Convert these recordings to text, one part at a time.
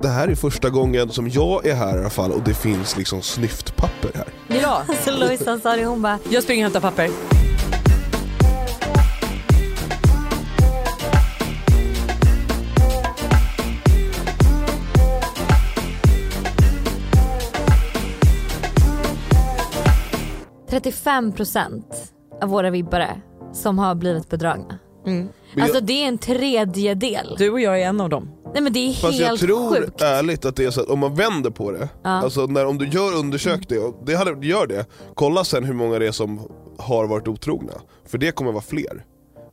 det här är första gången som jag är här i alla fall och det finns liksom snyftpapper här. Ja, Så Lojsan sa det, hon bara jag springer och hämtar papper. "35% 35% av våra vibbare som har blivit bedragna. Mm. Alltså det är en tredjedel. Du och jag är en av dem. Nej men det är fast jag helt tror sjukt. ärligt att det är så att om man vänder på det, alltså när, om du gör undersök det, och det hade, gör det, kolla sen hur många det är som har varit otrogna. För det kommer vara fler.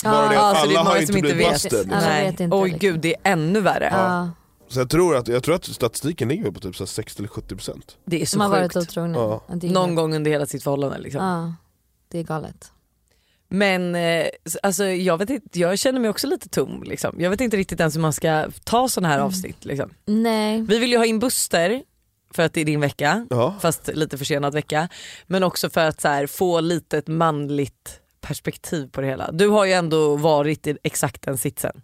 Bara det Ja, att så det är alla har många inte blivit vet. busted. Alla Nej. vet inte Oj liksom. gud det är ännu värre. Ja, Så jag tror att, jag tror att statistiken ligger på typ så här 60 eller 70%. Det är som så har varit sjukt. otrogna. Ja. Ja, det Någon gång under hela sitt förhållande liksom. Ja, det är galet. Men eh, alltså, jag, vet inte, jag känner mig också lite tom. Liksom. Jag vet inte riktigt ens hur man ska ta sådana här avsnitt. Liksom. Nej. Vi vill ju ha in Buster för att det är din vecka, Ja. fast lite försenad vecka. Men också för att så här, få lite ett manligt perspektiv på det hela. Du har ju ändå varit i exakt den sitsen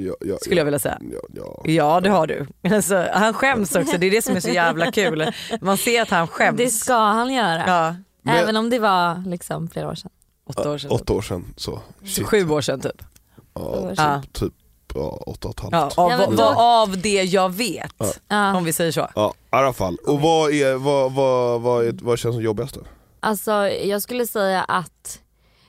Ja, ja, skulle jag vilja säga. Ja, ja. Ja det har du. Alltså, han skäms också, det är det som är så jävla kul. Man ser att han skäms. Det ska han göra. Ja, Men- Även om det var liksom flera år sedan. Åtta år sedan. Åtta år sedan så. Så Shit. Sju år sedan typ. Ja, år sedan. typ, typ ja, åtta och ett halvt. Ja, Ja. av, Ja, men vad- då- av det jag vet. Ja. Om vi säger så. i alla fall. Och vad, är, vad, vad, vad, är, vad känns som jobbigast då? Alltså jag skulle säga att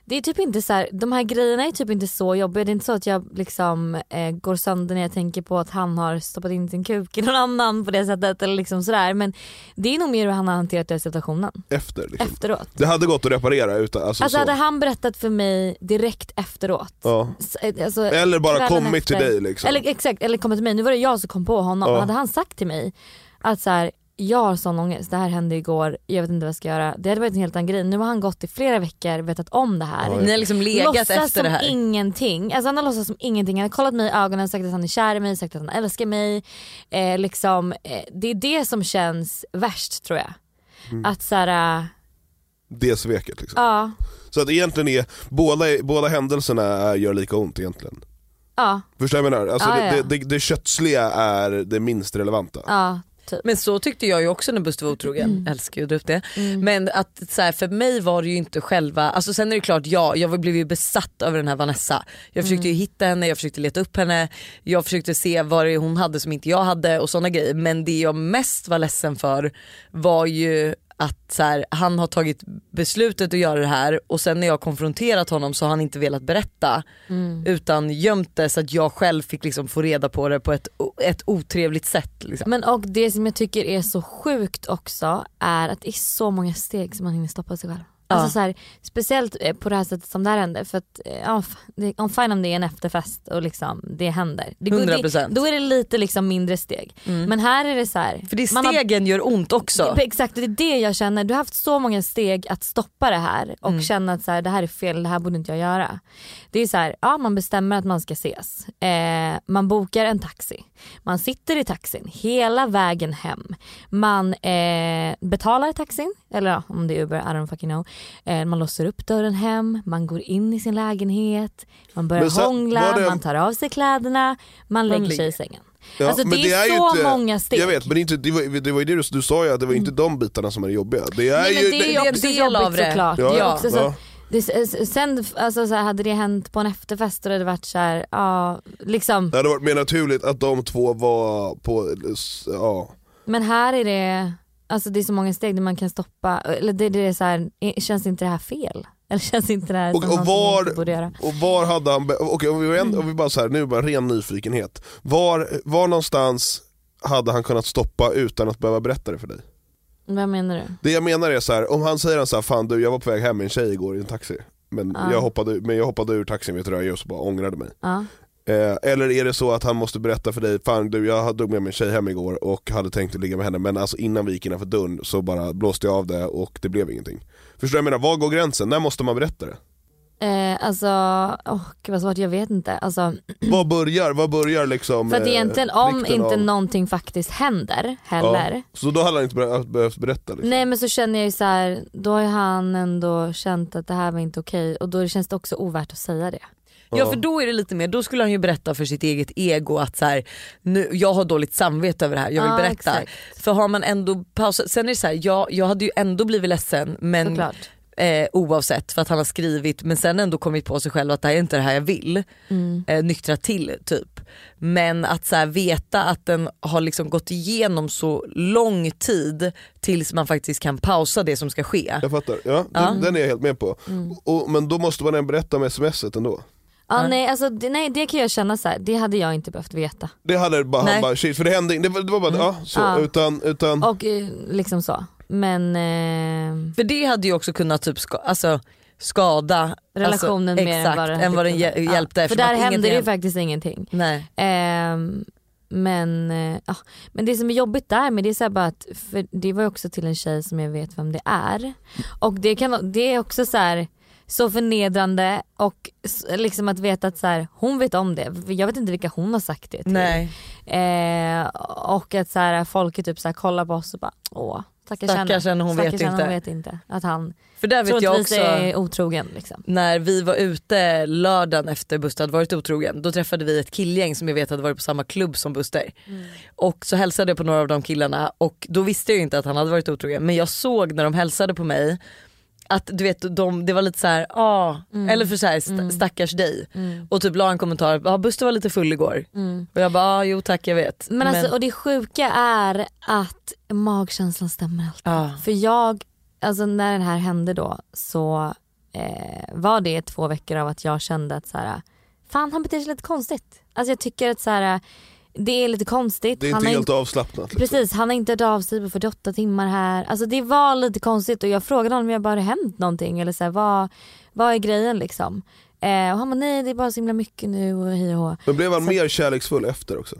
det är typ inte så här, de här grejerna är typ inte så jobbiga. Det är inte så att jag liksom eh, går sönder när jag tänker på att han har stoppat in sin kuk i någon annan på det sättet eller liksom sådär. Men det är nog mer hur han har hanterat den situationen Efter liksom. efteråt. Det hade gått att reparera utan, alltså, Alltså så. hade han berättat för mig direkt efteråt. ja. eh, Alltså, Eller bara kommit till efter. dig liksom. Eller exakt, eller kommit till mig. Nu var det jag som kom på honom. Ja. Hade han sagt till mig att så här, jag har sån ångest, det här hände igår, jag vet inte vad jag ska göra. Det hade varit en helt annan grej. Nu har han gått i flera veckor, vetat om det här. Ni har liksom legat låtsas efter som det här. ingenting. Alltså han har låtsats som ingenting. Han har kollat mig i ögonen, sagt att han är kär i mig, sagt att han älskar mig. Eh, liksom, eh, det är det som känns värst tror jag. Mm. Att så här, äh, Det sveket liksom. ja, Så att egentligen är, båda, båda händelserna gör lika ont egentligen. ja, Förstår du vad jag menar? Alltså Ja, det, ja. det, det, det köttsliga är det minst relevanta. ja, typ. Men så tyckte jag ju också när Buster var otrogen. Älskar ju att dra upp det. Mm. Men att så här, för mig var det ju inte själva, alltså sen är det klart ja, jag blev ju besatt över den här Vanessa. Jag försökte ju hitta henne, jag försökte leta upp henne, jag försökte se vad det hon hade som inte jag hade och sådana grejer. Men det jag mest var ledsen för var ju att så här, han har tagit beslutet att göra det här och sen när jag konfronterat honom så har han inte velat berätta utan gömt det så att jag själv fick liksom få reda på det på ett, ett otrevligt sätt. Liksom. Men och det som jag tycker är så sjukt också är att det är så många steg som man hinner stoppa sig själv. Alltså Ja. så här, speciellt eh, på det här sättet som det här hände. För att, eh, ja, det, om fine om det är en efterfest och liksom det händer. Det, går- 100%. Det, då är det lite liksom mindre steg. Men här är det så här. För det man har- stegen gör ont också. Exakt, det är det jag känner. Du har haft så många steg att stoppa det här och Mm. känna att så här, det här är fel, det här borde inte jag göra. Det är så här, ja man bestämmer att man ska ses. Eh, man bokar en taxi. Man sitter i taxin hela vägen hem. Man eh, betalar taxin, eller ja, om det är Uber, I don't fucking know. Eh, man låser upp dörren hem, man går in i sin lägenhet, man börjar sen hångla, det- man tar av sig kläderna, man lägger sig i sängen. Ja, alltså det, men är, så inte- många steg. Jag vet men det, inte, det, var, det var ju det du, du sa ju att det var inte de bitarna som är jobbiga. Det är Nej, ju, det är det också del jobbigt av det. såklart. Ja, det ja, också så, ja. det, sen alltså, så här, hade det hänt på en efterfest och det hade varit så här, ja liksom. det hade varit mer naturligt att de två var på, ja. Men här är det, alltså det är så många steg där man kan stoppa, eller det, det är så här, eh, känns inte det här fel? Eller känns inte det här Och, som och, var, inte borde göra? och var hade han, okej om vi, ändå- om vi bara så här, nu bara ren nyfikenhet. Var, var någonstans hade han kunnat stoppa utan att behöva berätta det för dig? Vad menar du? Det jag menar är så här, om han säger så här, fan du jag var på väg hem med en tjej igår i en taxi men, Ja. jag, hoppade, men jag hoppade ur taxin du vad jag just bara ångrade mig. Ja. Eh, eller är det så att han måste berätta för dig, fan du jag drog med mig en tjej hem igår och hade tänkt att ligga med henne men alltså innan vi gick innanför dörren så bara blåste jag av det och det blev ingenting. Förstår du vad jag menar? Var går gränsen? När måste man berätta det? Eh, alltså, åh gud vad svårt, jag vet inte. Alltså, Vad börjar, vad börjar liksom för att eh, egentligen om plikten inte av- någonting faktiskt händer heller. Ja, så då hade han inte behövt, behövt berätta liksom. Nej men så känner jag ju så här, då har han ändå känt att det här var inte okej och då känns det också ovärt att säga det. Ja för då är det lite mer, då skulle han ju berätta för sitt eget ego att så här, nu, jag har dåligt samvete över det här, jag vill Ja, berätta. exakt. För har man ändå pausat, sen är det så här, jag, jag hade ju ändå blivit ledsen men Såklart. eh, oavsett för att han har skrivit men sen ändå kommit på sig själv att det här är inte det här jag vill. Mm. Eh, nyktra till typ. Men att så här, veta att den har liksom gått igenom så lång tid tills man faktiskt kan pausa det som ska ske. Jag fattar, ja, Den, den är jag helt med på. Och, men då måste man ändå berätta med smset ändå. Ja, nej, alltså, det, nej det kan jag känna så här, det hade jag inte behövt veta. Det hade bara, Nej. han bara shit, för det hände det var, det var bara ja, så, Ja. utan, utan Och eh, liksom så. Men eh, För det hade ju också kunnat typ ska, alltså, skada relationen alltså, mer än exakt, vad den än vad den hade hjä- kunnat. hjälpte. Ja, För eftersom där att hände det ju faktiskt ingenting. Nej. Ehm, men, eh, ja. men det som är jobbigt där med det är så här bara att, för det var ju också till en tjej som jag vet vem det är. Och det, kan, vara- det är också så här så förnedrande och liksom att veta att så här, hon vet om det. Jag vet inte vilka hon har sagt det till. Nej. Eh, och att så här, folk är typ så här, kollar på oss och bara åh stackars, Stackars henne, hon vet Stackars henne, inte. hon vet inte. Att han För där vet jag också, är otrogen. Liksom. när vi var ute lördagen efter Buster hade varit otrogen, då träffade vi ett killgäng som jag vet hade varit på samma klubb som Buster. Och så hälsade jag på några av de killarna och då visste jag inte att han hade varit otrogen men jag såg när de hälsade på mig att du vet, de, det var lite så här, ah, eller för så här, st- stackars dig. Och typ la en kommentar, ah, Buster var lite full igår. Och jag bara, ah, jo tack jag vet. Men, alltså, och det sjuka är att magkänslan stämmer alltid. Ja. För jag, alltså när det här hände då så eh, var det två veckor av att jag kände att så här, fan han beter sig lite konstigt. Alltså jag tycker att så här, det är lite konstigt. det är han inte har helt avslappnat. Liksom. Precis, han har inte hört av sig på 48 timmar här. Alltså det var lite konstigt och jag frågade honom om jag bara hänt någonting eller så här, vad, vad är grejen liksom. Eh, och han bara nej det är bara så himla mycket nu och hej och. Men blev han mer kärleksfull efter också?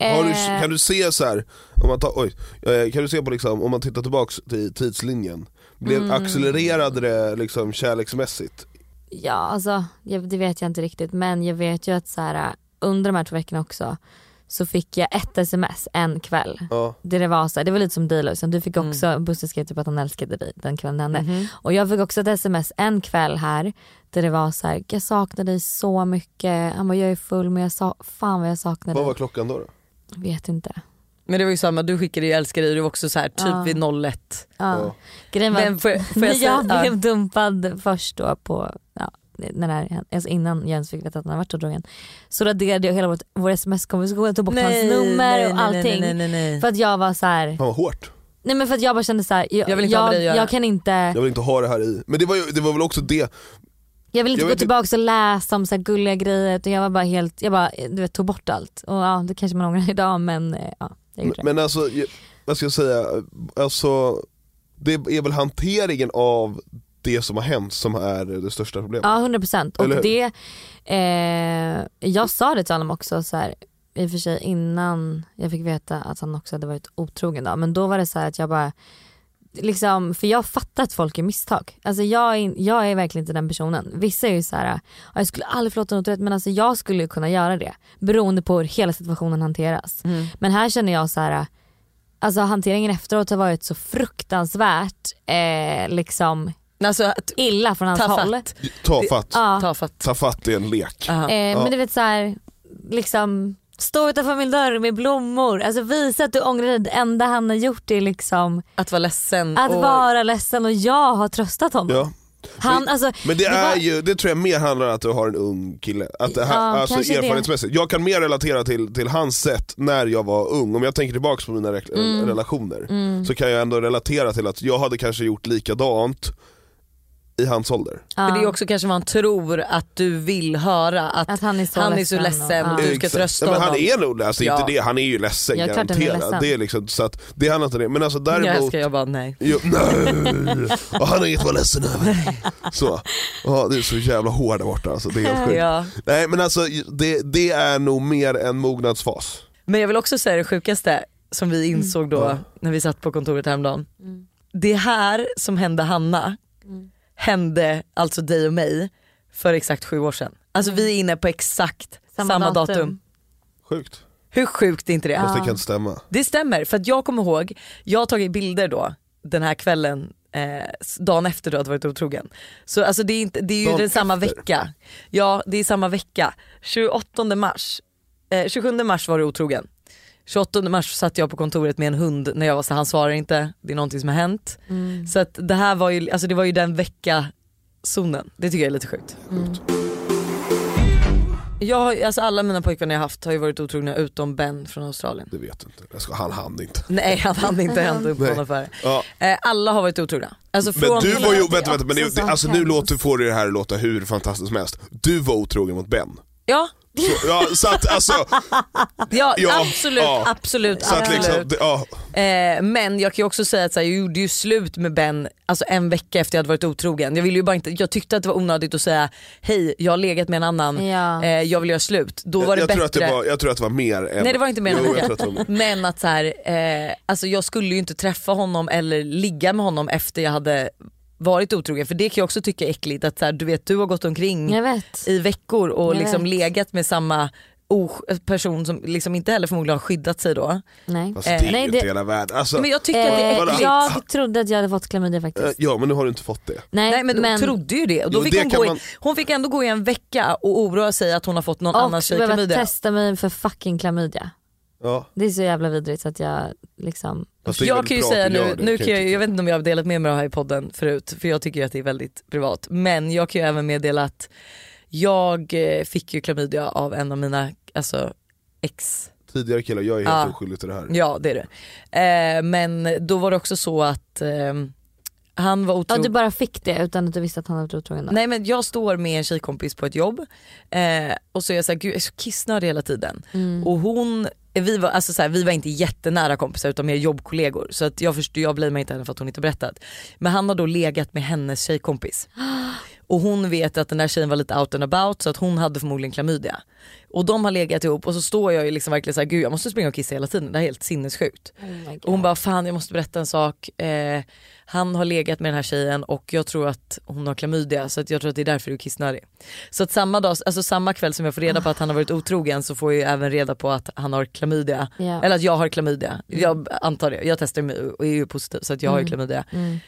Har Eh, du, kan du se så här, om man tar, oj, eh, kan du se på liksom, om man tittar tillbaks till tidslinjen, blev, Mm. accelererade det liksom kärleksmässigt? Ja alltså det vet jag inte riktigt men jag vet ju att så här, under de här två veckorna också så fick jag ett sms en kväll. Ja. Där det var så här, det var lite som Dilösen, du fick också, Buster skrev typ att han älskade dig den kvällen det hände. Och jag fick också ett sms en kväll här där det var så här, jag saknar dig så mycket. Han bara jag är full men jag sa, fan vad jag saknar Vad dig. var klockan då? då? Vet inte. Men det var ju samma, du skickade ju älskar dig, du var också så här, typ Ja. vid 01. Ja. Ja. Grejen var Men får, får jag jag ja. blev dumpad först då på, ja, när det här, alltså innan Jens fick veta att han hade varit otrogen. Så raderade jag hela vårt, vår sms-konversation, tog bort hans nummer och allting. Nej, nej, nej, För att jag var så här, Fan vad hårt, nej men för att jag bara kände så här, jag, Jag vill inte ha med jag, jag kan inte, jag vill inte ha det här i. Men det var, ju, det var väl också det, jag vill inte Jag gå vet tillbaka och läsa om så här gulliga grejer utan jag var bara helt, jag bara du vet, tog bort allt. Och ja det kanske man ångrar idag men eh, ja, jag gjorde det. men alltså, jag- vad ska jag säga, alltså det är väl hanteringen av det som har hänt som är det största problemet. Ja 100% och det, eh, jag sa det till honom också så här, i och för sig innan jag fick veta att han också hade varit otrogen då, men då var det så här att jag bara Liksom, för jag fattar att folk gör misstag. Alltså jag, är, jag är verkligen inte den personen. Vissa är ju så här, "Ja, jag skulle aldrig förlåta något rätt men alltså jag skulle kunna göra det. Beroende på hur hela situationen hanteras. Men här känner jag så här, alltså hanteringen efteråt har varit så fruktansvärt eh, liksom Alltså, t- illa från hans ta håll. fatt. Ta fatt, Ja. Ta fatt. ta fatt är en lek. Aha. Eh, Men du vet så här, liksom stå utanför min dörr med blommor, alltså visa att du ångrar dig. Det enda han har gjort är liksom Att vara ledsen. att och, vara ledsen och jag har tröstat honom. Ja. Han, alltså, Men det, är var- ju, det tror jag mer handlar om att du har en ung kille. Att det här, Ja, alltså kanske det. erfarenhetsmässigt. Jag kan mer relatera till, till hans sätt när jag var ung. Om jag tänker tillbaka på mina re- Mm. relationer så kan jag ändå relatera till att jag hade kanske gjort likadant i hans ålder. ja, För det är också kanske vad han tror att du vill höra. Att, att han är så han är ledsen. så ledsen och, ja. du ska trösta ja, men Han honom. är nog alltså, Ja. inte det, han är ju ledsen Ja, han är garanterat. ledsen. Det, är liksom, så att, det handlar inte om det. Men alltså Jag däremot, älskar jag bara nej. Jo, nej. Och han har inget att vara ledsen över. Så. Ja, det är så jävla hård där borta alltså. Det är helt sjukt. Ja. Nej men alltså det, det är nog mer en mognadsfas. Men jag vill också säga det sjukaste som vi insåg då Ja. när vi satt på kontoret häromdagen. Det här som hände Hanna hände alltså dig och mig för exakt sju år sedan. Alltså vi är inne på exakt samma, datum. Sjukt. Hur sjukt är inte det? Fast det kan stämma. Det stämmer för att jag kommer ihåg, jag har tagit bilder då den här kvällen eh, dagen efter du hade varit otrogen. Så alltså det är, inte, det är ju Dagen den samma efter? vecka. Ja det är samma vecka. 28 mars, eh, 27 mars var du otrogen. 28 mars satt jag på kontoret med en hund när jag var så han svarar inte, det är någonting som har hänt. Mm. Så att det här var ju, alltså det var ju den vecka zonen. Det tycker jag är lite sjukt. Mm. Jag alltså alla mina pojkvänner jag haft har ju varit otrogna utom Ben från Australien. Det vet jag inte, jag ska, han hann inte. Nej han hann inte hämta upp honom för Ja. eh, Alla har varit otrogna. Alltså Men du var ju, låter vänta, vänta, men det, alltså nu låter, får det här låta hur fantastiskt som helst. Du var otrogen mot Ben. Ja, Så, ja, så att alltså, ja, Ja, absolut, ja. absolut, så att absolut. liksom, det, ja, Eh, men jag kan ju också säga att så här, jag gjorde ju slut med Ben alltså en vecka efter jag hade varit otrogen. Jag, ville ju bara inte, jag tyckte att det var onödigt att säga hej jag har legat med en annan, Ja. eh, jag vill göra slut. Då var jag, det jag, bättre. tror att det var, jag tror att det var mer än... Nej det var inte mer än Jo, jag att. Men att så här, eh, alltså jag skulle ju inte träffa honom eller ligga med honom efter jag hade varit otrogen. För det kan jag också tycka är äckligt att så här, du vet du har gått omkring i veckor och Jag liksom vet. legat med samma person som liksom inte heller förmodligen har skyddat sig då. Nej. Alltså, det är Eh, ju nej, inte det- hela världen. Alltså, Men jag tycker att det är Eh, äckligt. jag trodde att jag hade fått klamydia eh, faktiskt. ja men nu har du inte fått det. Nej, Nej men, hon trodde ju det och då Jo, fick det hon, kan gå i, man- hon fick ändå gå i en vecka och oroa sig att hon har fått någon annan och tjej behöva klamydia. testa mig för fucking klamydia. Ja. Det är så jävla vidrigt så att jag liksom... Jag kan ju säga du nu, nu kan jag jag, vet inte om jag har delat med mig av det här i podden förut för jag tycker ju att det är väldigt privat. Men jag kan ju även meddela att jag eh, fick ju klamydia av en av mina alltså, ex Tidigare killar, jag är helt Ja. oskyldig till det här. Ja det är det. Eh, men då var det också så att eh, han var Ja, otrogen. du bara fick det utan att du visste att han varit otrogen då? Nej men jag står med en tjejkompis på ett jobb eh, och så är jag såhär, gud jag är så kissnödig hela tiden. Mm. Och hon, vi var, alltså så här, vi var inte jättenära kompisar utan mer jobbkollegor så att jag, förstår, jag blamear inte henne för att hon inte berättat. Men han har då legat med hennes tjejkompis. Och hon vet att den där tjejen var lite out and about så att hon hade förmodligen klamydia. Och de har legat ihop och så står jag ju liksom verkligen såhär, gud jag måste springa och kissa hela tiden, det här är helt sinnessjukt. Oh. Och hon bara, fan jag måste berätta en sak. Eh, han har legat med den här tjejen och jag tror att hon har klamydia så att jag tror att det är därför du är kissnödig. Så att samma, dag, alltså samma kväll som jag får reda på att han har varit otrogen så får jag även reda på att han har klamydia. Ja. Eller att jag har klamydia. Jag antar det. Jag testar mig och är ju positiv så att jag har ju klamydia. Mm.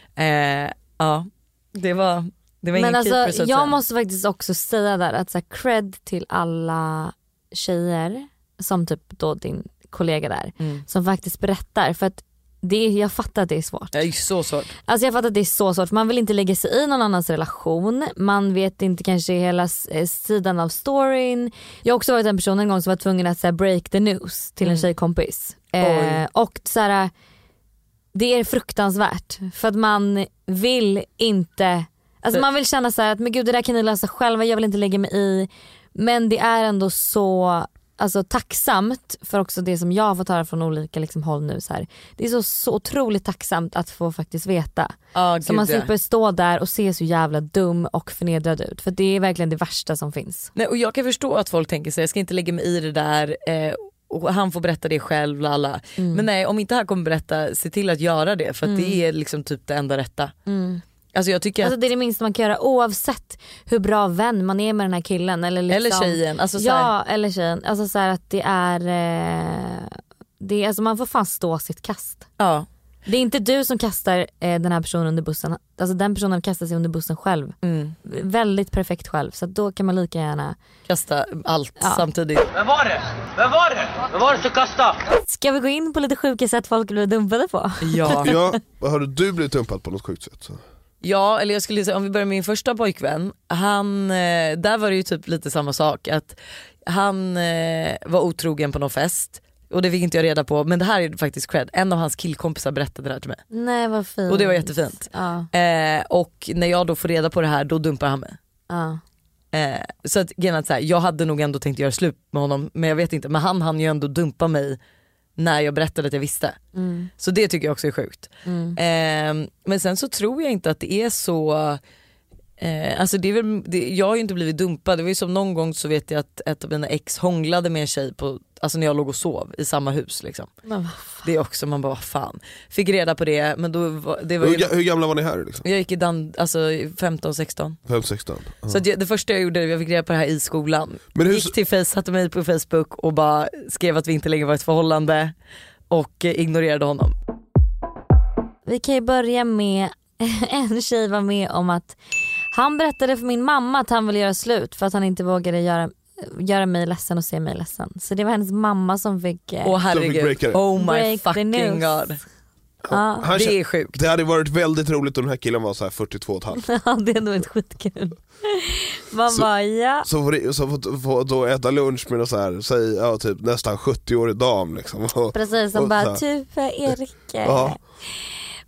Eh, ja, det var, det var Men ingen alltså keeper jag måste faktiskt också säga där att så här, cred till alla tjejer som typ då din kollega där Mm. som faktiskt berättar för att det är, jag fattar att det är svårt. Det är så svårt. Alltså jag fattar att det är så svårt man vill inte lägga sig i någon annans relation. Man vet inte kanske hela eh, sidan av storyn. Jag har också varit en person en gång som var tvungen att så här, break the news till en Mm. tjejkompis. Eh, och så här, det är fruktansvärt för att man vill inte, alltså man vill känna så här att men gud det där kan ni lösa själva, jag vill inte lägga mig i. Men det är ändå så alltså, tacksamt för också det som jag har fått höra från olika liksom, håll nu. Så här. Det är så, så otroligt tacksamt att få faktiskt veta. Ja, Så man slipper stå där och se så jävla dum och förnedrad ut. För det är verkligen det värsta som finns. Nej, och jag kan förstå att folk tänker sig jag ska inte lägga mig i det där eh, och han får berätta det själv. Lala. Mm. Men nej om inte han kommer berätta, se till att göra det för att det är liksom typ det enda rätta. Alltså jag tycker Alltså att, det är det minsta man kan göra oavsett hur bra vän man är med den här killen. Eller, liksom, eller tjejen, alltså så ja här, eller tjejen. Alltså så här att det är, eh, det är alltså man får fan stå sitt kast. ja, Det är inte du som kastar eh, den här personen under bussen. Alltså den personen kastar sig under bussen själv. mm, Väldigt perfekt själv så då kan man lika gärna. kasta allt Ja. samtidigt. Vem var det? Vem var det? Vem var det som kastade? Ska vi gå in på lite sjuka sätt folk blir dumpade på? Ja. Ja, hörde du blivit dumpad på något sjukt sätt? Ja eller jag skulle säga om vi börjar med min första pojkvän, han, eh, där var det ju typ lite samma sak att han eh, var otrogen på någon fest och det fick inte jag reda på men det här är faktiskt cred, en av hans killkompisar berättade det här till mig Nej vad fint. och det var jättefint. Ja, Eh, och när jag då får reda på det här då dumpar han mig. ja. Eh, så att, att så här, jag hade nog ändå tänkt göra slut med honom men jag vet inte, men han hann ju ändå dumpa mig när jag berättade att jag visste. Mm. Så det tycker jag också är sjukt. Mm. Eh, men sen så tror jag inte att det är så Eh, alltså det är väl, det, jag har ju inte blivit dumpad, det var ju som någon gång så vet jag att ett av mina ex hånglade med en tjej på, alltså när jag låg och sov i samma hus liksom. Men vad fan. Det är också, man bara vad fan. Fick reda på det men då var, det var Hur, ju, hur gamla var ni här? Liksom? jag gick i dan, alltså 15-16. 5-16? Ja. Så att jag, det första jag gjorde, jag fick reda på det här i skolan. Men hur, Gick till face, satte mig på Facebook och bara skrev att vi inte längre var ett förhållande och eh, ignorerade honom. Vi kan ju börja med en tjej var med om att han berättade för min mamma att han ville göra slut för att han inte vågade göra, göra mig ledsen och se mig ledsen. Så det var hennes mamma som fick eh, Åh breaka herregud, det. oh my break fucking god. Ja, Han Det är sjukt. det hade varit väldigt roligt om den här killen var så här 42 och ett halvt. ja, det är nog ett skitkul. Man Så- bara ja. Så får, så får, får då äta lunch med någon så här, säg, ja, typ nästan 70-årig dam liksom. Och, Precis som och bara typ Erik Ja.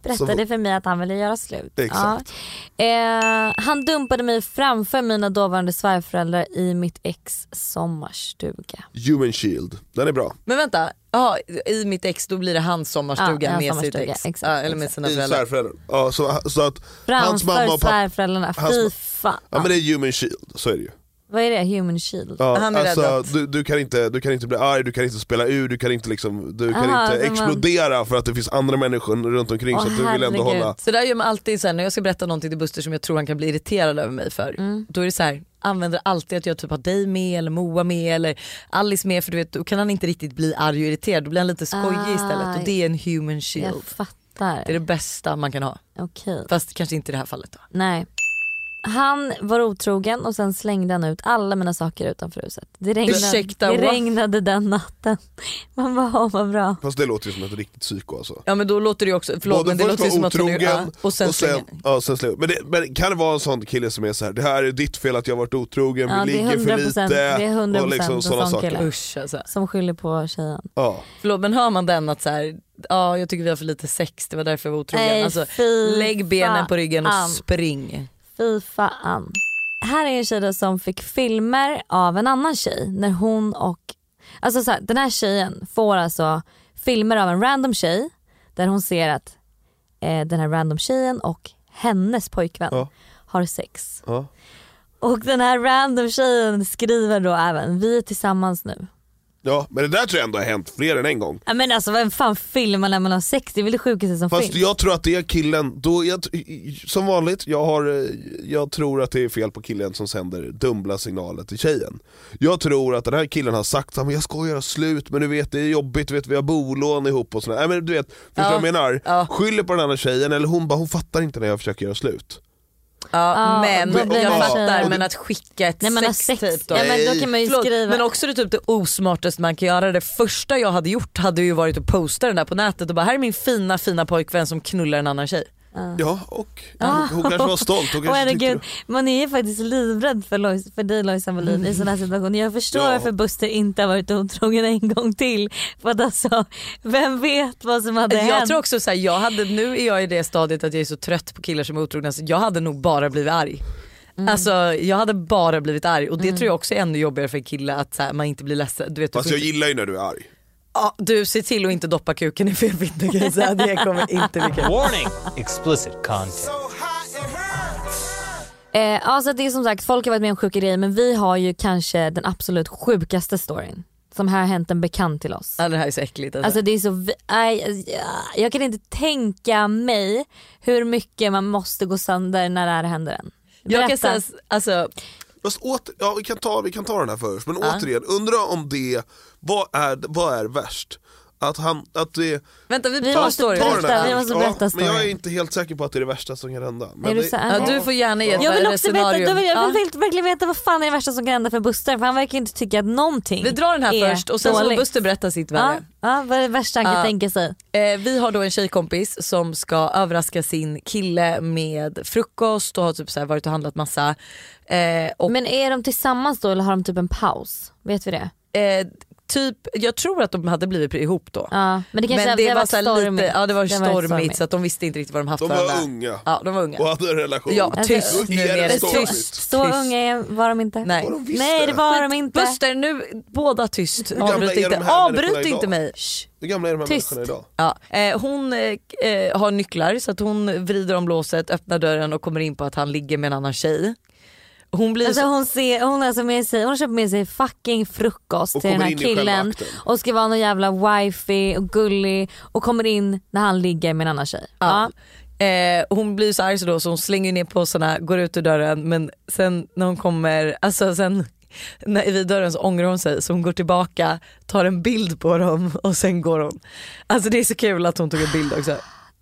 Berättade Så- för mig att han ville göra slut. Exakt. Ja. Eh, han dumpade mig framför mina dåvarande svärföräldrar i mitt ex sommarstuga. Human shield, den är bra. Men vänta, aha, i mitt ex då blir det hans sommarstuga Ja, med sitt sommarstuga, ex. exakt, ja, eller med exakt. sina I föräldrar. Ja, så, så att hans mamma Framför och pappa, svärföräldrarna, fy fan. ja men det är human shield, så är det ju. Vad är det? Human shield? Ja, Han är rädd alltså, att- du, du, kan inte, du kan inte bli arg, du kan inte spela ur, du kan inte, liksom, du kan Aha, inte så man- explodera för att det finns andra människor runt omkring Åh, så att du vill ändå hålla Så där gör man alltid sen när jag ska berätta någonting till Buster som jag tror han kan bli irriterad över mig för. Mm. Då är det så här, använder alltid att jag typ har dig med eller Moa med eller Alice med för du vet då kan han inte riktigt bli arg och irriterad, då blir han lite skojig Ah, istället och det är en human shield. Jag fattar. Det är det bästa man kan ha. Okej. Fast kanske inte i det här fallet då. Nej. Han var otrogen och sen slängde han ut alla mina saker utanför huset. Det regnade, Ursäkta, det regnade den natten. Man bara, åh vad bra. Fast det låter ju som ett riktigt psyko alltså. Ja men då låter det ju också, förlåt Både men det låter ju som vara att är, otrogen och sen, och sen, slänger- ja, sen slänger. Men, det, men kan det vara en sån kille som är så här: det här är ditt fel att jag har varit otrogen, Ja, vi det är ligger för 100%, lite det är 100% och liksom en sån saker. kille. Usch alltså. Som skyller på tjejen. Ja. Förlåt men hör man den att så här, ja jag tycker vi har för lite sex, det var därför jag var otrogen. Nej, alltså, lägg benen på ryggen och spring. Fy fan. Här är en tjej då som fick filmer av en annan tjej när hon och, alltså så här, den här tjejen får alltså filmer av en random tjej där hon ser att eh, den här random tjejen och hennes pojkvän Ja. har sex. Ja. Och den här random tjejen skriver då även, vi är tillsammans nu. Ja, men det där tror jag ändå har hänt fler än en gång. Ja, men alltså vem fan filmar när man har sex? Det är väl det sjukaste som Fast finns. jag tror att det är killen, då jag, som vanligt, jag, har, eh, jag tror att det är fel på killen som sänder dumbla signaler till tjejen. Jag tror att den här killen har sagt att jag ska göra slut men du vet det är jobbigt, vet, vi har bolån ihop och sådär. Nej, men du vet, förstår du Ja, vad jag menar? ja. Skyller på den andra tjejen eller hon bara, hon fattar inte när jag försöker göra slut. Ja, Ja, men jag fattar men att skicka ett har sex, sex, typ då. ja, men då kan man ju Förlåt, skriva. Men också det, typ det osmartaste man kan göra. Det första jag hade gjort hade ju varit att posta den där på nätet och bara här är min fina fina pojkvän som knullar en annan tjej. Ja, och hon, hon kanske var stolt. Hon kanske tyckte herregud, man är ju faktiskt livrädd för, Lois, för dig Lojsan Wallin i sådana här situationer. Jag förstår Ja. varför Buster inte har varit otrogen en gång till. För att alltså, vem vet vad som hade hänt? Jag tror också så här, jag hade, nu är jag i det stadiet att jag är så trött på killar som är otrogna så jag hade nog bara blivit arg. Mm. Alltså jag hade bara blivit arg och det tror jag också är ännu jobbigare för en kille att så här, man inte blir ledsen. Du, vet, du, Fast jag inte, gillar ju när du är arg. Ja, du ser till att inte doppa kuken i fel säga. det kommer inte bli kul. Warning! Explicit content. Eh, alltså det är som sagt, folk har varit med om sjuka grejer men vi har ju kanske den absolut sjukaste storyn. Som här har hänt en bekant till oss. Ja, det här är så äckligt. Alltså. Alltså det är så, vi- aj, ja, jag kan inte tänka mig hur mycket man måste gå sönder när det här händer en. jag kan Berätta. säga, alltså, Fast åter, ja, vi, kan ta, vi kan ta den här först, men återigen, undra om det, vad är, vad är värst? Att han, att det... vänta vi Vi tar måste berätta, vi måste berätta ja, Men jag är inte helt säker på att det är det värsta som kan hända. Men det, Ja, du får gärna ge ett Jag vill också veta, scenario. jag vill, jag Ja. vill verkligen veta vad fan är det värsta som kan hända för Buster för han verkar inte tycka att någonting Vi drar den här är först och sen så får. Buster berätta sitt Ja, värre. ja, vad är det värsta han kan Ja. tänka sig? Eh, vi har då en tjejkompis som ska överraska sin kille med frukost och har typ så här varit och handlat massa. Eh, och, Men är de tillsammans då eller har de typ en paus? Vet vi det? eh, typ, jag tror att de hade blivit ihop då. Ja, men det kanske Men det, det var här stormigt. lite, ja det var Det varit stormigt, så att de visste inte riktigt vad de haft de varandra. var unga Ja de var unga. och hade en relation. Ja Alltså, tyst då nu är det stormigt. tyst. Så unga var de inte? Nej. De. Nej det var de inte. Buster nu, båda tyst. Avbryt är de inte, avbryt inte mig. Hur gamla är de här Tyst. människorna idag? Ja. Eh, hon eh, har nycklar så att hon vrider om låset, öppnar dörren och kommer in på att han ligger med en annan tjej. Hon blir Alltså så, hon, ser, hon, alltså med sig, hon har köpt med sig fucking frukost Och till den här killen och ska vara någon jävla wifey och gullig och kommer in när han ligger med en annan tjej. Ja. Ja. Eh, hon blir så arg så, då, så hon slänger ner påsarna, går ut ur dörren men sen när hon kommer, alltså sen när, vid dörren så ångrar hon sig så hon går tillbaka, tar en bild på dem och sen går hon. Alltså det är så kul att hon tog en bild också.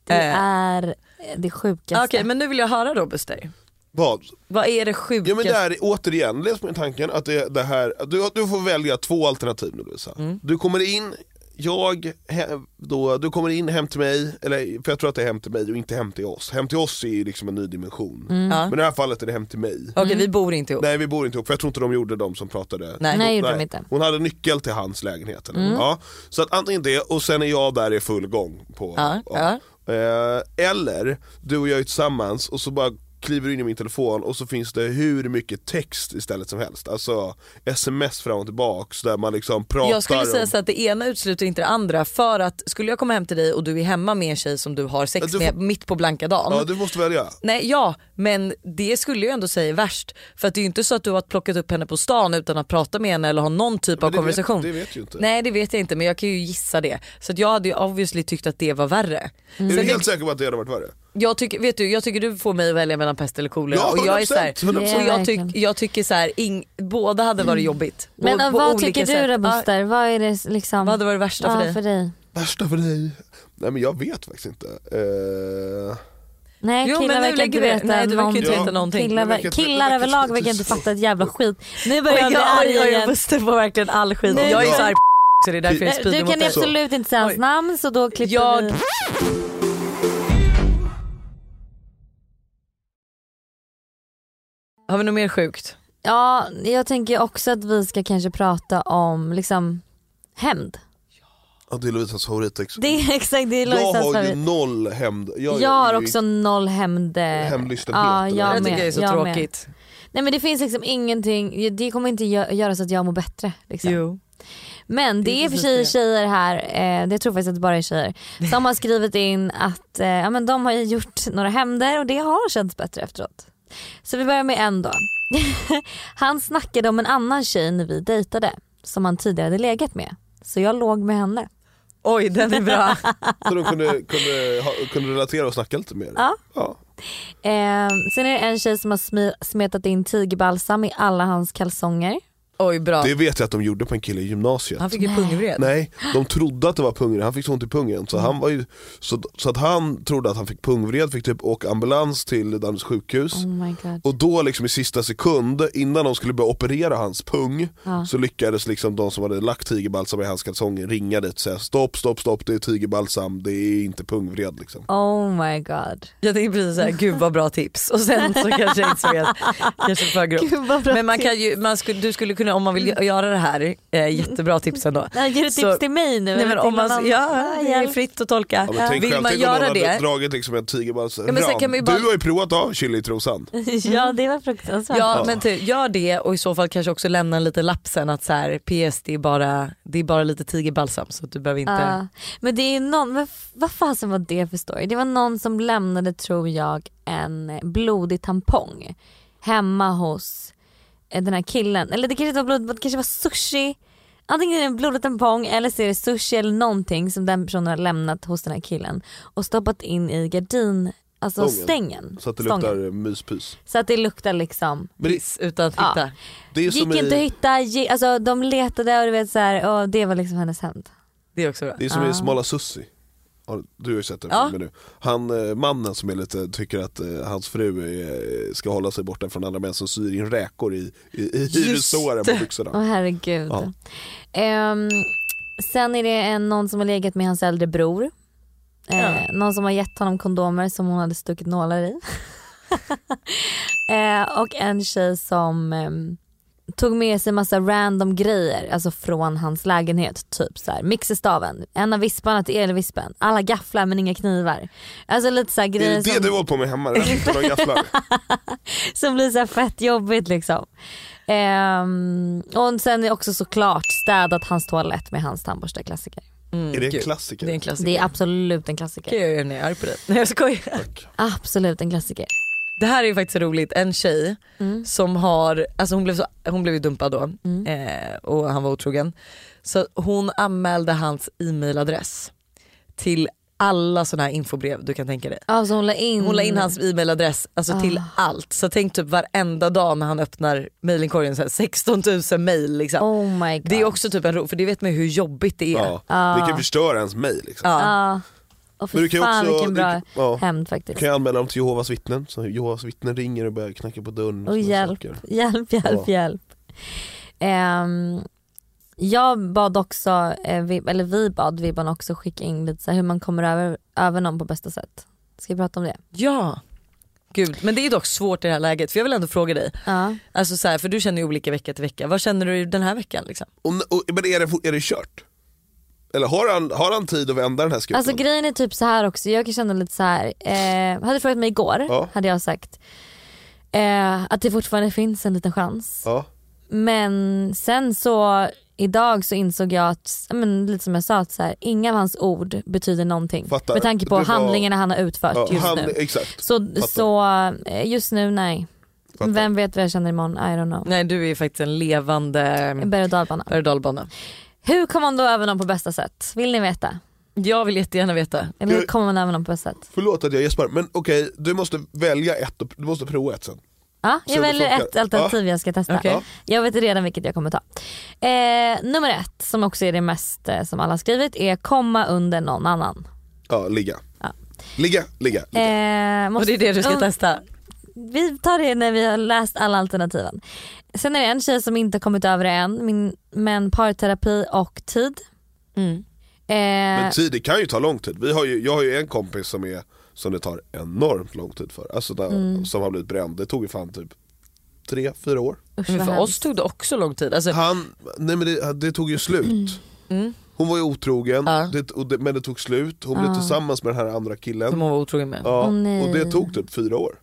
Det Eh, är det sjukaste. Okej men nu vill jag höra då Buster. Vad? Vad är det sjukaste? Ja men där är återigen, läs med tanken att det, det här, du, du får välja två alternativ nu Lovisa. Mm. Du kommer in, jag, he, då, du kommer in hem till mig, eller för jag tror att det är hem till mig och inte hem till oss. Hem till oss är ju liksom en ny dimension. Mm. Men i det här fallet är det hem till mig. Okej vi bor inte ihop. Nej vi bor inte ihop, för jag tror inte de gjorde de som pratade. Nej. Nej gjorde de inte. Hon hade nyckel till hans lägenhet. Mm. Ja. Så att antingen det, och sen är jag där i full gång. På, Ja, ja. Eh, eller, du och jag är tillsammans och så bara kliver du in i min telefon och så finns det hur mycket text istället som helst. Alltså sms fram och tillbaks där man liksom pratar Jag skulle säga om... så att det ena utesluter inte det andra för att skulle jag komma hem till dig och du är hemma med en tjej som du har sex du med får- mitt på blanka dagen. Ja du måste välja. Nej ja, men det skulle jag ändå säga är värst. För att det är ju inte så att du har plockat upp henne på stan utan att prata med henne eller ha någon typ av det konversation. Vet, det vet ju inte. Nej det vet jag inte men jag kan ju gissa det. Så jag hade ju obviously tyckt att det var värre. Är Sen du det- helt säker på att det hade varit värre? Jag, tycker, vet du, jag tycker du får mig att välja mellan pest eller kolera. Ja, och jag, är så här, 100%, 100%. och jag, tyck, jag tycker så här, ing, båda hade varit jobbigt. Men och på vad olika tycker du sätt. då Ja, Buster? Vad är det liksom? Vad hade varit värsta för ja, dig? för dig? Värsta för dig? Nej men jag vet faktiskt inte. Eh, Nej Jo, killar verkar inte vi- veta nej, du verkar ju inte veta någonting. Killar, verkar killar överlag verkar inte fatta ett jävla skit. Nu börjar jag bli arg igen. Buster får verkligen all skit. Jag är så arg så det är därför jag Du kan absolut inte säga hans namn så då klipper Jag- vi. Har vi något mer sjukt? Ja, jag tänker också att vi ska kanske prata om liksom hämnd. ja, det är Lovisas favorit. Det är exakt det är jag Lovisas har ju noll hämnd. Jag, Jag har också noll hämnd. Hämndlystenhet, Ja, jag Jag med. tycker det är så jag med. tråkigt. Nej men det finns liksom ingenting, det kommer inte gö- göra så att jag mår bättre. Liksom. Jo. Men det Det är för sig tjejer här, eh, det tror faktiskt att det bara är tjejer, som har skrivit in att eh, ja, men de har ju gjort några hämnder och det har känts bättre efteråt. Så vi börjar med en då. han snackade om en annan tjej när vi dejtade som han tidigare hade legat med. Så jag låg med henne. Oj den är bra. Så de kunde, kunde, kunde relatera och snacka lite mer? Ja. ja. Eh, sen är det en tjej som har smetat in tigerbalsam i alla hans kalsonger. Oj bra. Det vet jag att de gjorde på en kille i gymnasiet. Han fick ju pungvred. Nej, de trodde att det var pungvred, han fick så ont i pungen så, han var ju, så, så att han trodde att han fick pungvred, fick typ åka ambulans till Danderyds sjukhus Oh my god. och då liksom i sista sekund innan de skulle börja operera hans pung Ja. så lyckades liksom de som hade lagt tigerbalsam i hans kalsonger ringa dit och säga stopp, stopp, stopp, det är tigerbalsam, det är inte pungvred liksom. Oh my god. Jag tänkte precis såhär, gud vad bra tips. Och sen så kanske jag insåg att kanske för grovt. Men man kan ju, man skulle, du skulle kunna, om man vill göra det här, eh, jättebra tips ändå. Ger du tips Så- till mig nu? Nej, men om man, ja, det är fritt att tolka. Ja, men tänk Vill själv, man tänk om någon göra hade det, dragit liksom en tigerbalsam, Ja, bara- du har ju provat av chili i trosan. ja det var fruktansvärt. Ja men typ, gör det och i så fall kanske också lämna en liten lapp sen att så här, PS det är, bara, det är bara lite tigerbalsam så att du behöver inte... Ja. men det är någon, men f- vad fasen var det för story? Det var någon som lämnade tror jag en blodig tampong hemma hos den här killen. Eller det kanske inte var blodigt, det kanske var sushi. Antingen är det en blodig tampong eller så är det sushi eller någonting som den personen har lämnat hos den här killen och stoppat in i gardin, alltså Stången. stängen. Så att det stången. luktar myspys. Så att det luktar liksom Men det, Piss, utan att Ja. hitta. det är som Gick inte att i, hitta, ge, alltså de letade och du vet så här, och det var liksom hennes hämnd. Det är också bra. det är som Ja. i Smala Sussi. Du har ju sett den Ja. filmen nu. Han, eh, mannen som är lite, tycker att eh, hans fru eh, ska hålla sig borta från andra män som syr in räkor i, i, i Just hyresdåren på byxorna. Åh herregud. Ja. Ehm, sen är det en, någon som har legat med hans äldre bror. Eh, Ja. Någon som har gett honom kondomer som hon hade stuckit nålar i. eh, och en tjej som ehm, tog med sig massa random grejer alltså från hans lägenhet. Typ så här, mixerstaven, en av visparna till elvispen, alla gafflar men inga knivar. Alltså lite så här Är grejer det det som, du hållit på med hemma? Några gafflar? som blir så här fett jobbigt liksom. Ehm, och sen är också såklart städat hans toalett med hans tandborste, klassiker. Mm, Är det en gud. klassiker? Det är en klassiker. Det är absolut en klassiker. kan jag är arg på dig. Nej jag skojar. Tack. Absolut en klassiker. Det här är ju faktiskt roligt, en tjej Mm. som har, alltså hon blev, så, hon blev ju dumpad då Mm. eh, och han var otrogen. Så hon anmälde hans e-mailadress till alla sådana här infobrev du kan tänka dig. Alltså hon la in, Hon la in hans e-mailadress alltså till Ah. allt. Så tänk typ varenda dag när han öppnar mailinkorgen så här 16 000 mail liksom. Oh my god. Det är också typ en ro, för det vet man ju hur jobbigt det är. Ja. Ja. Det kan förstöra ens mail liksom. Ja. Och Men du kan ju fan också- vilken du bra ja. hämnd Du faktiskt. kan ju anmäla dem till Jehovas vittnen, så Jehovas vittnen ringer och börjar knacka på dörren. Och såna hjälp, saker. hjälp, hjälp, Ja. hjälp. Ehm, jag bad också, eh, vi, eller vi bad Vibban också skicka in lite så här, hur man kommer över, över någon på bästa sätt. Ska vi prata om det? Ja. Gud, men det är dock svårt i det här läget för jag vill ändå fråga dig. Ja. Alltså så här, för du känner ju olika vecka till vecka. Vad känner du den här veckan? Liksom? Och, och, men är det, är det kört? Eller har han, har han tid att vända den här skutan? Alltså grejen är typ så här också, jag kan känna lite så här. Eh, hade du frågat mig igår Ja. hade jag sagt eh, att det fortfarande finns en liten chans. ja. Men sen så idag så insåg jag att, men, lite som jag sa, att så här, inga av hans ord betyder någonting. Fattar. Med tanke på var- handlingarna han har utfört ja just han, nu. Exakt. Så, Fattar. så eh, just nu nej. Fattar. Vem vet vad jag känner imorgon? I don't know. Nej du är ju faktiskt en levande Berg och dalbana. Och. Hur kommer man då över någon på bästa sätt? Vill ni veta? Jag vill jättegärna veta. Eller hur kommer man över någon på bästa sätt? Förlåt att jag gäspar, men okej du måste välja ett, och, du måste prova ett sen. Ja, jag väljer ett alternativ jag ska testa. Okej. Jag vet redan vilket jag kommer ta. Eh, nummer ett, som också är det mest eh, som alla har skrivit, är komma under någon annan. Ja, ligga. Ja. Ligga, ligga, ligga. Eh, Och måste- det är det du ska Um, testa. Vi tar det när vi har läst alla alternativen. Sen är det en tjej som inte kommit över det än, min, men parterapi och tid. Mm. Eh, Men tid, det kan ju ta lång tid. Vi har ju, jag har ju en kompis som, är, som det tar enormt lång tid för. Alltså där, Mm. som har blivit bränd. Det tog ju fan typ tre, fyra år. usch, Men vad för hemskt. oss tog det också lång tid. Alltså, Han, nej men det, det tog ju slut. mm, Hon var ju otrogen, Ja. det, och det, men det tog slut. Hon blev Ja. tillsammans med den här andra som killen. hon var otrogen med. Ja, nej. och det tog typ fyra år.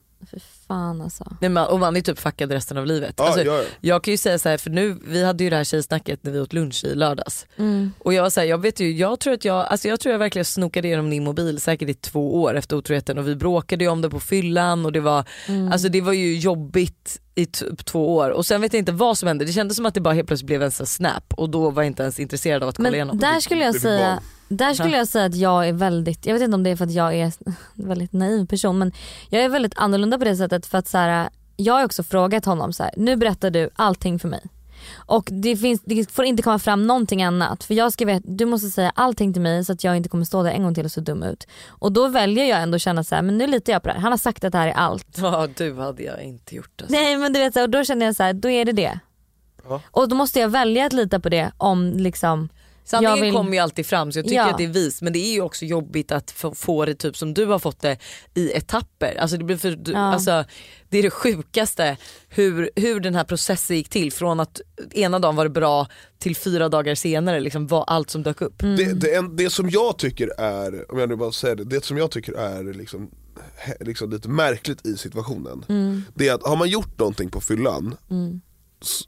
Fan alltså. Nej, man, och man är typ fuckad resten av livet. Ja, Alltså, ja, ja. Jag kan ju säga så här, för nu, vi hade ju det här tjejsnacket när vi åt lunch i lördags. Mm. Och jag var så här, jag vet ju, jag tror att jag, alltså jag tror jag verkligen snokade igenom din mobil säkert i två år efter otroheten och vi bråkade ju om det på fyllan och det var, Mm. alltså det var ju jobbigt i typ två år och sen vet jag inte vad som hände, det kändes som att det bara helt plötsligt blev en sån snap och då var jag inte ens intresserad av att kolla Men igenom. där skulle jag säga barn. Där skulle jag säga att jag är väldigt, jag vet inte om det är för att jag är en väldigt naiv person men jag är väldigt annorlunda på det sättet för att så här, jag har också frågat honom så här, nu berättar du allting för mig. Och det, finns, det får inte komma fram någonting annat för jag ska veta, du måste säga allting till mig så att jag inte kommer stå där en gång till och se dum ut. Och då väljer jag ändå att känna så här, men nu litar jag på det här. Han har sagt att det här är allt. Ja du hade jag inte gjort alltså. Nej men du vet så här, och då känner jag så här, då är det det. Ja. Och då måste jag välja att lita på det om liksom Sanningen vill- kommer ju alltid fram så jag tycker Ja. att det är vis men det är ju också jobbigt att få, få det typ som du har fått det i etapper. Alltså det, blir för, du, Ja. alltså, det är det sjukaste hur, hur den här processen gick till från att ena dagen var det bra till fyra dagar senare liksom var allt som dök upp. Mm. Det, det, det som jag tycker är, om jag nu bara säger det, det som jag tycker är liksom, liksom lite märkligt i situationen. Mm. Det är att har man gjort någonting på fyllan s-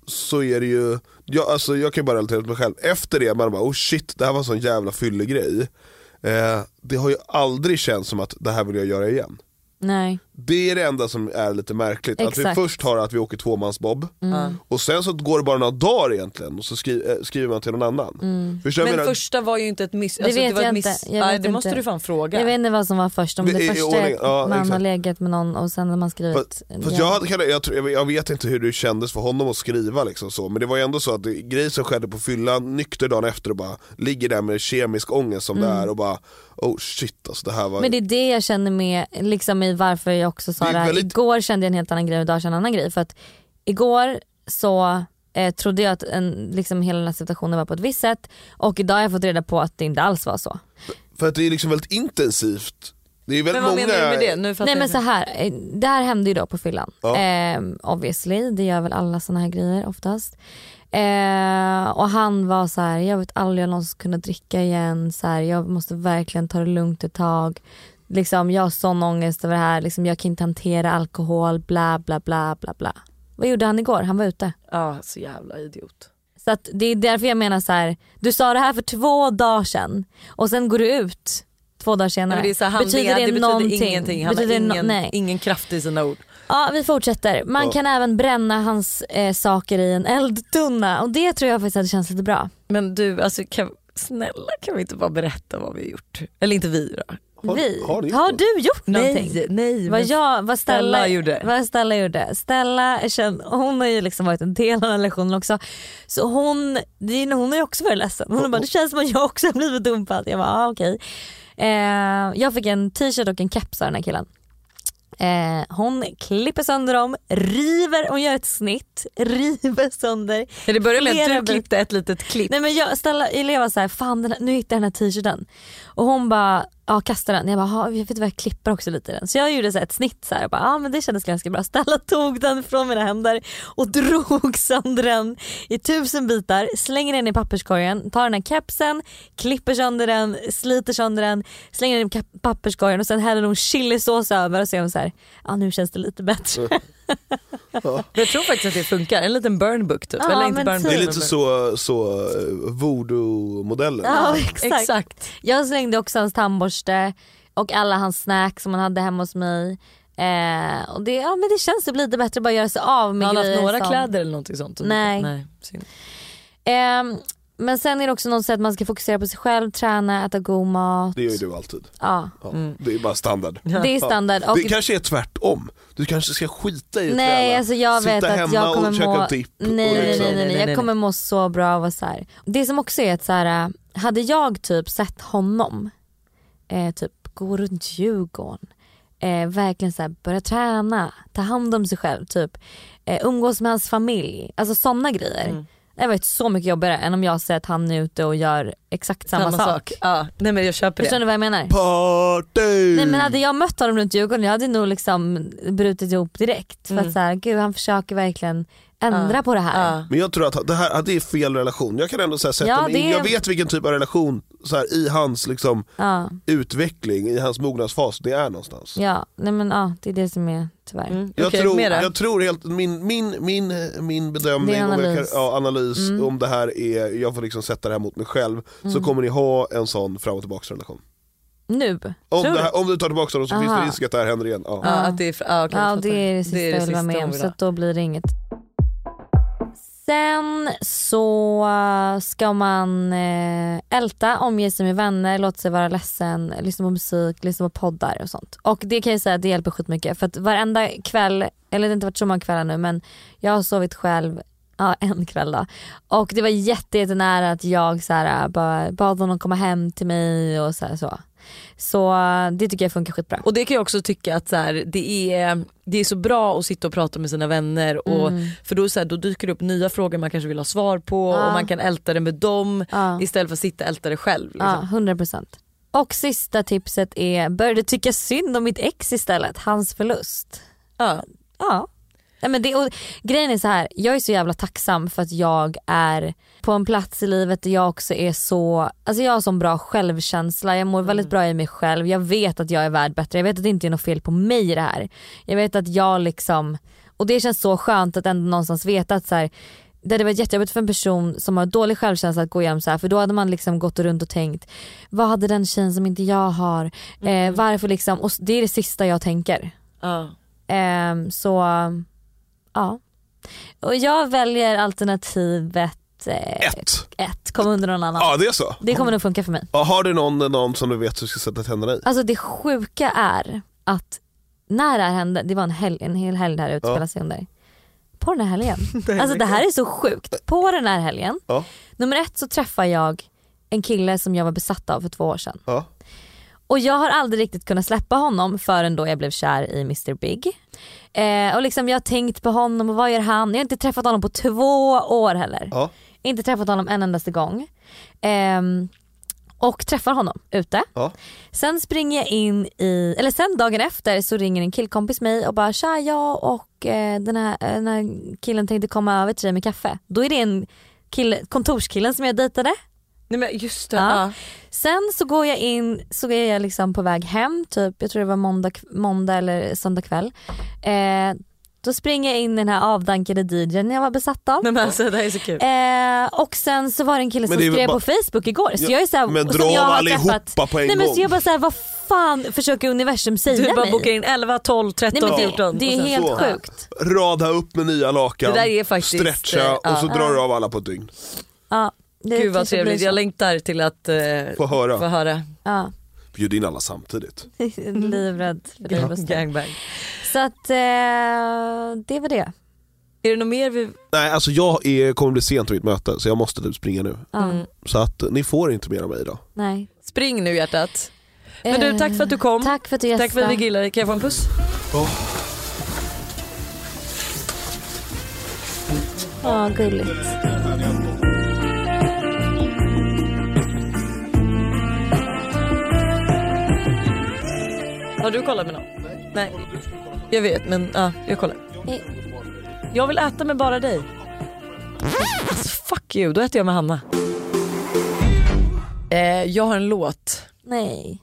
så är det ju, jag, alltså jag kan ju bara relatera till mig själv, efter det man bara oh shit det här var en sån jävla fyllegrej. Eh, det har ju aldrig känts som att det här vill jag göra igen. nej. Det är det enda som är lite märkligt, att vi Exakt. först har att vi åker tvåmansbob Mm. och sen så går det bara några dagar egentligen och så skri, eh, skriver man till någon annan. Vad Men menar? första var ju inte ett miss. Det Alltså, vet var jag ett inte. miss. Jag Nej, vet det måste inte. du fan fråga. Jag vet inte vad som var först, om Det det, första är ja, man har exakt. legat med någon och sen har man skrivit Fast, fast jag, hade, jag, jag, jag vet inte hur det kändes för honom att skriva liksom så, men det var ju ändå så att det, grejer som skedde på fyllan, nykter dagen efter och bara ligger där med kemisk ångest som det är och bara oh shit alltså det här var Mm. Men det är det jag känner med, liksom i varför jag också sa Det är det här. väldigt- Igår kände jag en helt annan grej och idag känner jag en annan grej. För att igår så eh, trodde jag att en, liksom hela den här situationen var på ett visst sätt och idag har jag fått reda på att det inte alls var så. För att det är liksom väldigt intensivt. Det är väldigt Men vad många... menar du med det? Nu Nej men så här, eh, det här hände ju då på fyllan. Ja. Eh, obviously, det gör väl alla såna här grejer oftast. Eh, och han var så här, jag vet aldrig om jag någonsin kunna dricka igen, så här, jag måste verkligen ta det lugnt ett tag. Liksom, jag har sån ångest över det här, liksom, jag kan inte hantera alkohol, bla bla bla bla bla. Vad gjorde han igår? Han var ute. Ja, så jävla idiot. Så att det är därför jag menar så här, du sa det här för två dagar sedan och sen går du ut två dagar senare. Men det här, handlingar, det betyder ingenting. Han Betyder har det no- ingen, nej. ingen kraft i sina ord. Ja vi fortsätter. Man Ja. kan även bränna hans eh, saker i en eldtunna och det tror jag faktiskt hade känts lite bra. Men du, alltså, kan, snälla kan vi inte bara berätta vad vi har gjort? Eller inte vi då. Har- vi, har gjort har du gjort någonting? Nej, nej. Vad, jag, vad Stella, Stella gjorde. Vad Stella gjorde. Stella hon har ju liksom varit en del av den här relationen också. Så hon, hon har ju också varit ledsen. Hon har bara, det känns som att jag också har blivit dumpad. Jag bara, ah, okej. Eh, jag fick en t-shirt och en keps av den här killen. Eh, hon klipper sönder dem, river, hon gör ett snitt, river sönder. Ja, det började med att du klippte ett litet klipp. Nej men jag, Stella, Elev var såhär, fan den här, nu hittade jag den här t-shirten. Och hon bara, ja kasta den. Jag bara, jag vet vad jag klipper också lite i den. Så jag gjorde så här ett snitt så här, och bara, ja men det kändes ganska bra. Stella tog den från mina händer och drog sönder den i tusen bitar, slänger den i papperskorgen, tar den här kepsen, klipper sönder den, sliter sönder den, slänger den i papperskorgen och sen häller hon chilisås över och så är hon så här, ja nu känns det lite bättre. Men jag tror faktiskt att det funkar, en liten burn book typ. Ja, Eller inte burn typ. Det är book, lite så, så eh, voodoo-modellen. Ja, exakt. Exakt. Jag slängde också hans tandborste och alla hans snacks som han hade hemma hos mig. Eh, och det, ja, men det känns typ lite bättre att bara göra sig av med Har han haft grejer några som... kläder eller någonting sånt? Nej. Nej. synd. Eh, men sen är det också något sätt att man ska fokusera på sig själv, träna, äta god mat. Det gör ju du alltid. Ja, Ja, Det är bara standard. det är standard. Och, Det kanske är tvärtom. Du kanske ska skita i att nej träna. alltså jag Sitta vet att hemma jag kommer och käka må... dipp. Nej, och nej, nej, liksom- nej, nej, Nej, nej, jag kommer må så bra av att så här. Det som också är att så här, hade jag typ sett honom eh, typ gå runt Djurgården, eh, verkligen så här, börja träna, ta hand om sig själv, typ eh, umgås med hans familj, alltså sådana grejer. Mm. Det varit så mycket jobbigare än om jag ser att han är ute och gör exakt samma, sak. Ja, nej men jag köper Förstår det. ni vad jag menar? Party! Nej men hade jag mött honom runt Djurgården jag hade nog liksom brutit ihop direkt. För Mm. att så här, gud han försöker verkligen ändra på det här. Men jag tror att det här att det är fel relation. Jag kan ändå så här, sätta Ja, mig in, det är- jag vet vilken typ av relation så här, i hans liksom, utveckling, i hans mognadsfas det är någonstans. ja. Nej, men, ja det är det som är tyvärr. Mm. Jag, Okej, tror, jag tror helt, min, min, min, min bedömning, Din om jag analys. kan, ja, analys Mm. om det här är, jag får liksom sätta det här mot mig själv, så kommer ni ha en sån fram och tillbaka relation. Nu? Om, det du? här, om du tar tillbaka den så finns Aha. det risk att det här händer igen. Ja. Ja, att det är, ja, jag Ja det är det sista jag vill vara med om så då blir det inget. Sen så ska man eh, älta, omge sig med vänner, låta sig vara ledsen, lyssna på musik, lyssna på poddar och sånt. Och det kan jag säga att det hjälper skitmycket för att varenda kväll, eller det har inte varit så många kvällar nu men jag har sovit själv Ja en kväll då. Och det var jätte, jättenära att jag så här, bara bad honom komma hem till mig och så. Här, så så äh, det tycker jag funkar skitbra. Och det kan jag också tycka att så här, det, är, det är så bra att sitta och prata med sina vänner och, Mm. för då, så här, då dyker det upp nya frågor man kanske vill ha svar på Ja. och man kan älta det med dem Ja. istället för att sitta och älta det själv. Ja, Liksom. 100%. Och sista tipset är, började tycka synd om mitt ex istället, hans förlust. Ja. Ja. Nej, men det, och grejen är så här, jag är så jävla tacksam för att jag är på en plats i livet där jag också är så, alltså jag har sån bra självkänsla, jag mår väldigt bra i mig själv, jag vet att jag är värd bättre, jag vet att det inte är något fel på mig i det här. Jag vet att jag liksom, och det känns så skönt att ändå någonstans veta att så här, det hade varit jättejobbigt för en person som har dålig självkänsla att gå igenom så här för då hade man liksom gått runt och tänkt vad hade den tjejen som inte jag har, eh, varför liksom, och det är det sista jag tänker. Ja. Ehm, så ja. Och jag väljer alternativet eh, Ett. ett, kom under någon annan. Ja det är så. Det kommer nog funka för mig. Ja, har du någon, någon som du vet du ska sätta tänderna i? Alltså det sjuka är att när det här hände, det var en, helg, en hel helg det här utspelade sig under. På den här helgen. Alltså det här är så sjukt. På den här helgen, Ja. nummer ett så träffar jag en kille som jag var besatt av för två år sedan. Ja. Och jag har aldrig riktigt kunnat släppa honom förrän då jag blev kär i Mr Big. Eh, och liksom jag har tänkt på honom och vad gör han? Jag har inte träffat honom på två år heller. Ja. Inte träffat honom en endaste gång. Ehm, och träffar honom ute. Ja. Sen springer jag in i, eller sen dagen efter så ringer en killkompis mig och bara tja jag och eh, den, här, eh, den här killen tänkte komma över till dig med kaffe. Då är det en kille, kontorskillen som jag dejtade. Nej men just det. Ja. Ja. Sen så går jag in, så är jag liksom på väg hem, typ, jag tror det var måndag, måndag eller söndag kväll. Eh, då springer jag in i den här avdankade DJn jag var besatt av. Nej, men alltså, det här är så kul. Eh, och sen så var det en kille som det skrev bara- på Facebook igår. Så Ja, jag är så här, men dra jag har allihopa träffat- på en Nej, men gång. så jag bara såhär, vad fan försöker universum säga Du bara mig? bokar in 11, 12, 13, Nej, men 14. det, det är helt så. sjukt. Rada upp med nya lakan, Det där är faktiskt, stretcha eh, och ja. så drar du av alla på ett dygn. Ja, det Gud vad trevligt, jag längtar till att eh, Få höra. få höra. Ja, Bjud in alla samtidigt. livrädd för och stund. Gangbang. Så att eh, det var det. Är det något mer vi... Nej alltså jag är, kommer bli sent till mitt möte så jag måste typ springa nu. Ja, Mm. Så att ni får inte mer av mig idag. Nej. Spring nu hjärtat. Men du Eh, tack för att du kom. Tack för att du gästade. Tack för att vi gillade. Kan jag få en puss? Ja, gulligt. Har du kollat med någon? Nej. Jag vet men ja, jag kollar. Nej. Jag vill äta med bara dig. Alltså, fuck you, då äter jag med Hanna. Eh, jag har en låt. Nej,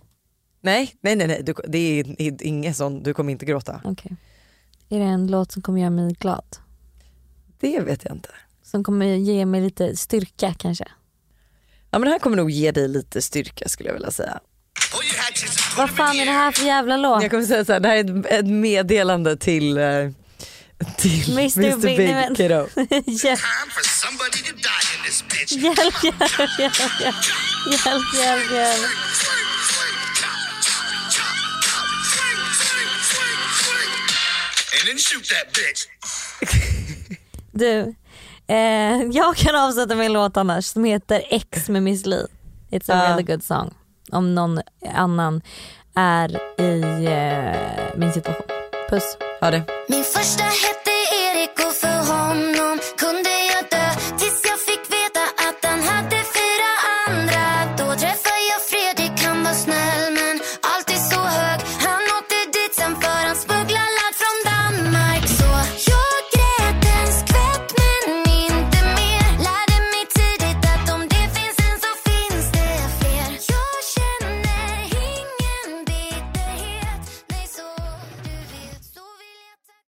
Nej, nej, nej, nej. Du, det är ingen sån, du kommer inte gråta. okej. Är det en låt som kommer göra mig glad? Det vet jag inte. Som kommer ge mig lite styrka kanske? Ja men det här kommer nog ge dig lite styrka skulle jag vilja säga. Vad fan är det här för jävla låt? Jag kommer säga så här, det här är ett, ett meddelande till, eh, till Mr. Mr. Big, Big, nej, men- Kiddo. hjälp, hjälp, hjälp, hjälp, hjälp, hjälp, hjälp, hjälp. And then shoot that bitch. Du, eh, jag kan avsätta min låt annars som heter X med Miss Li. It's a Ah. really good song om någon annan är i eh, min situation. Puss. Ha det. Min första hette Erik och för honom kunde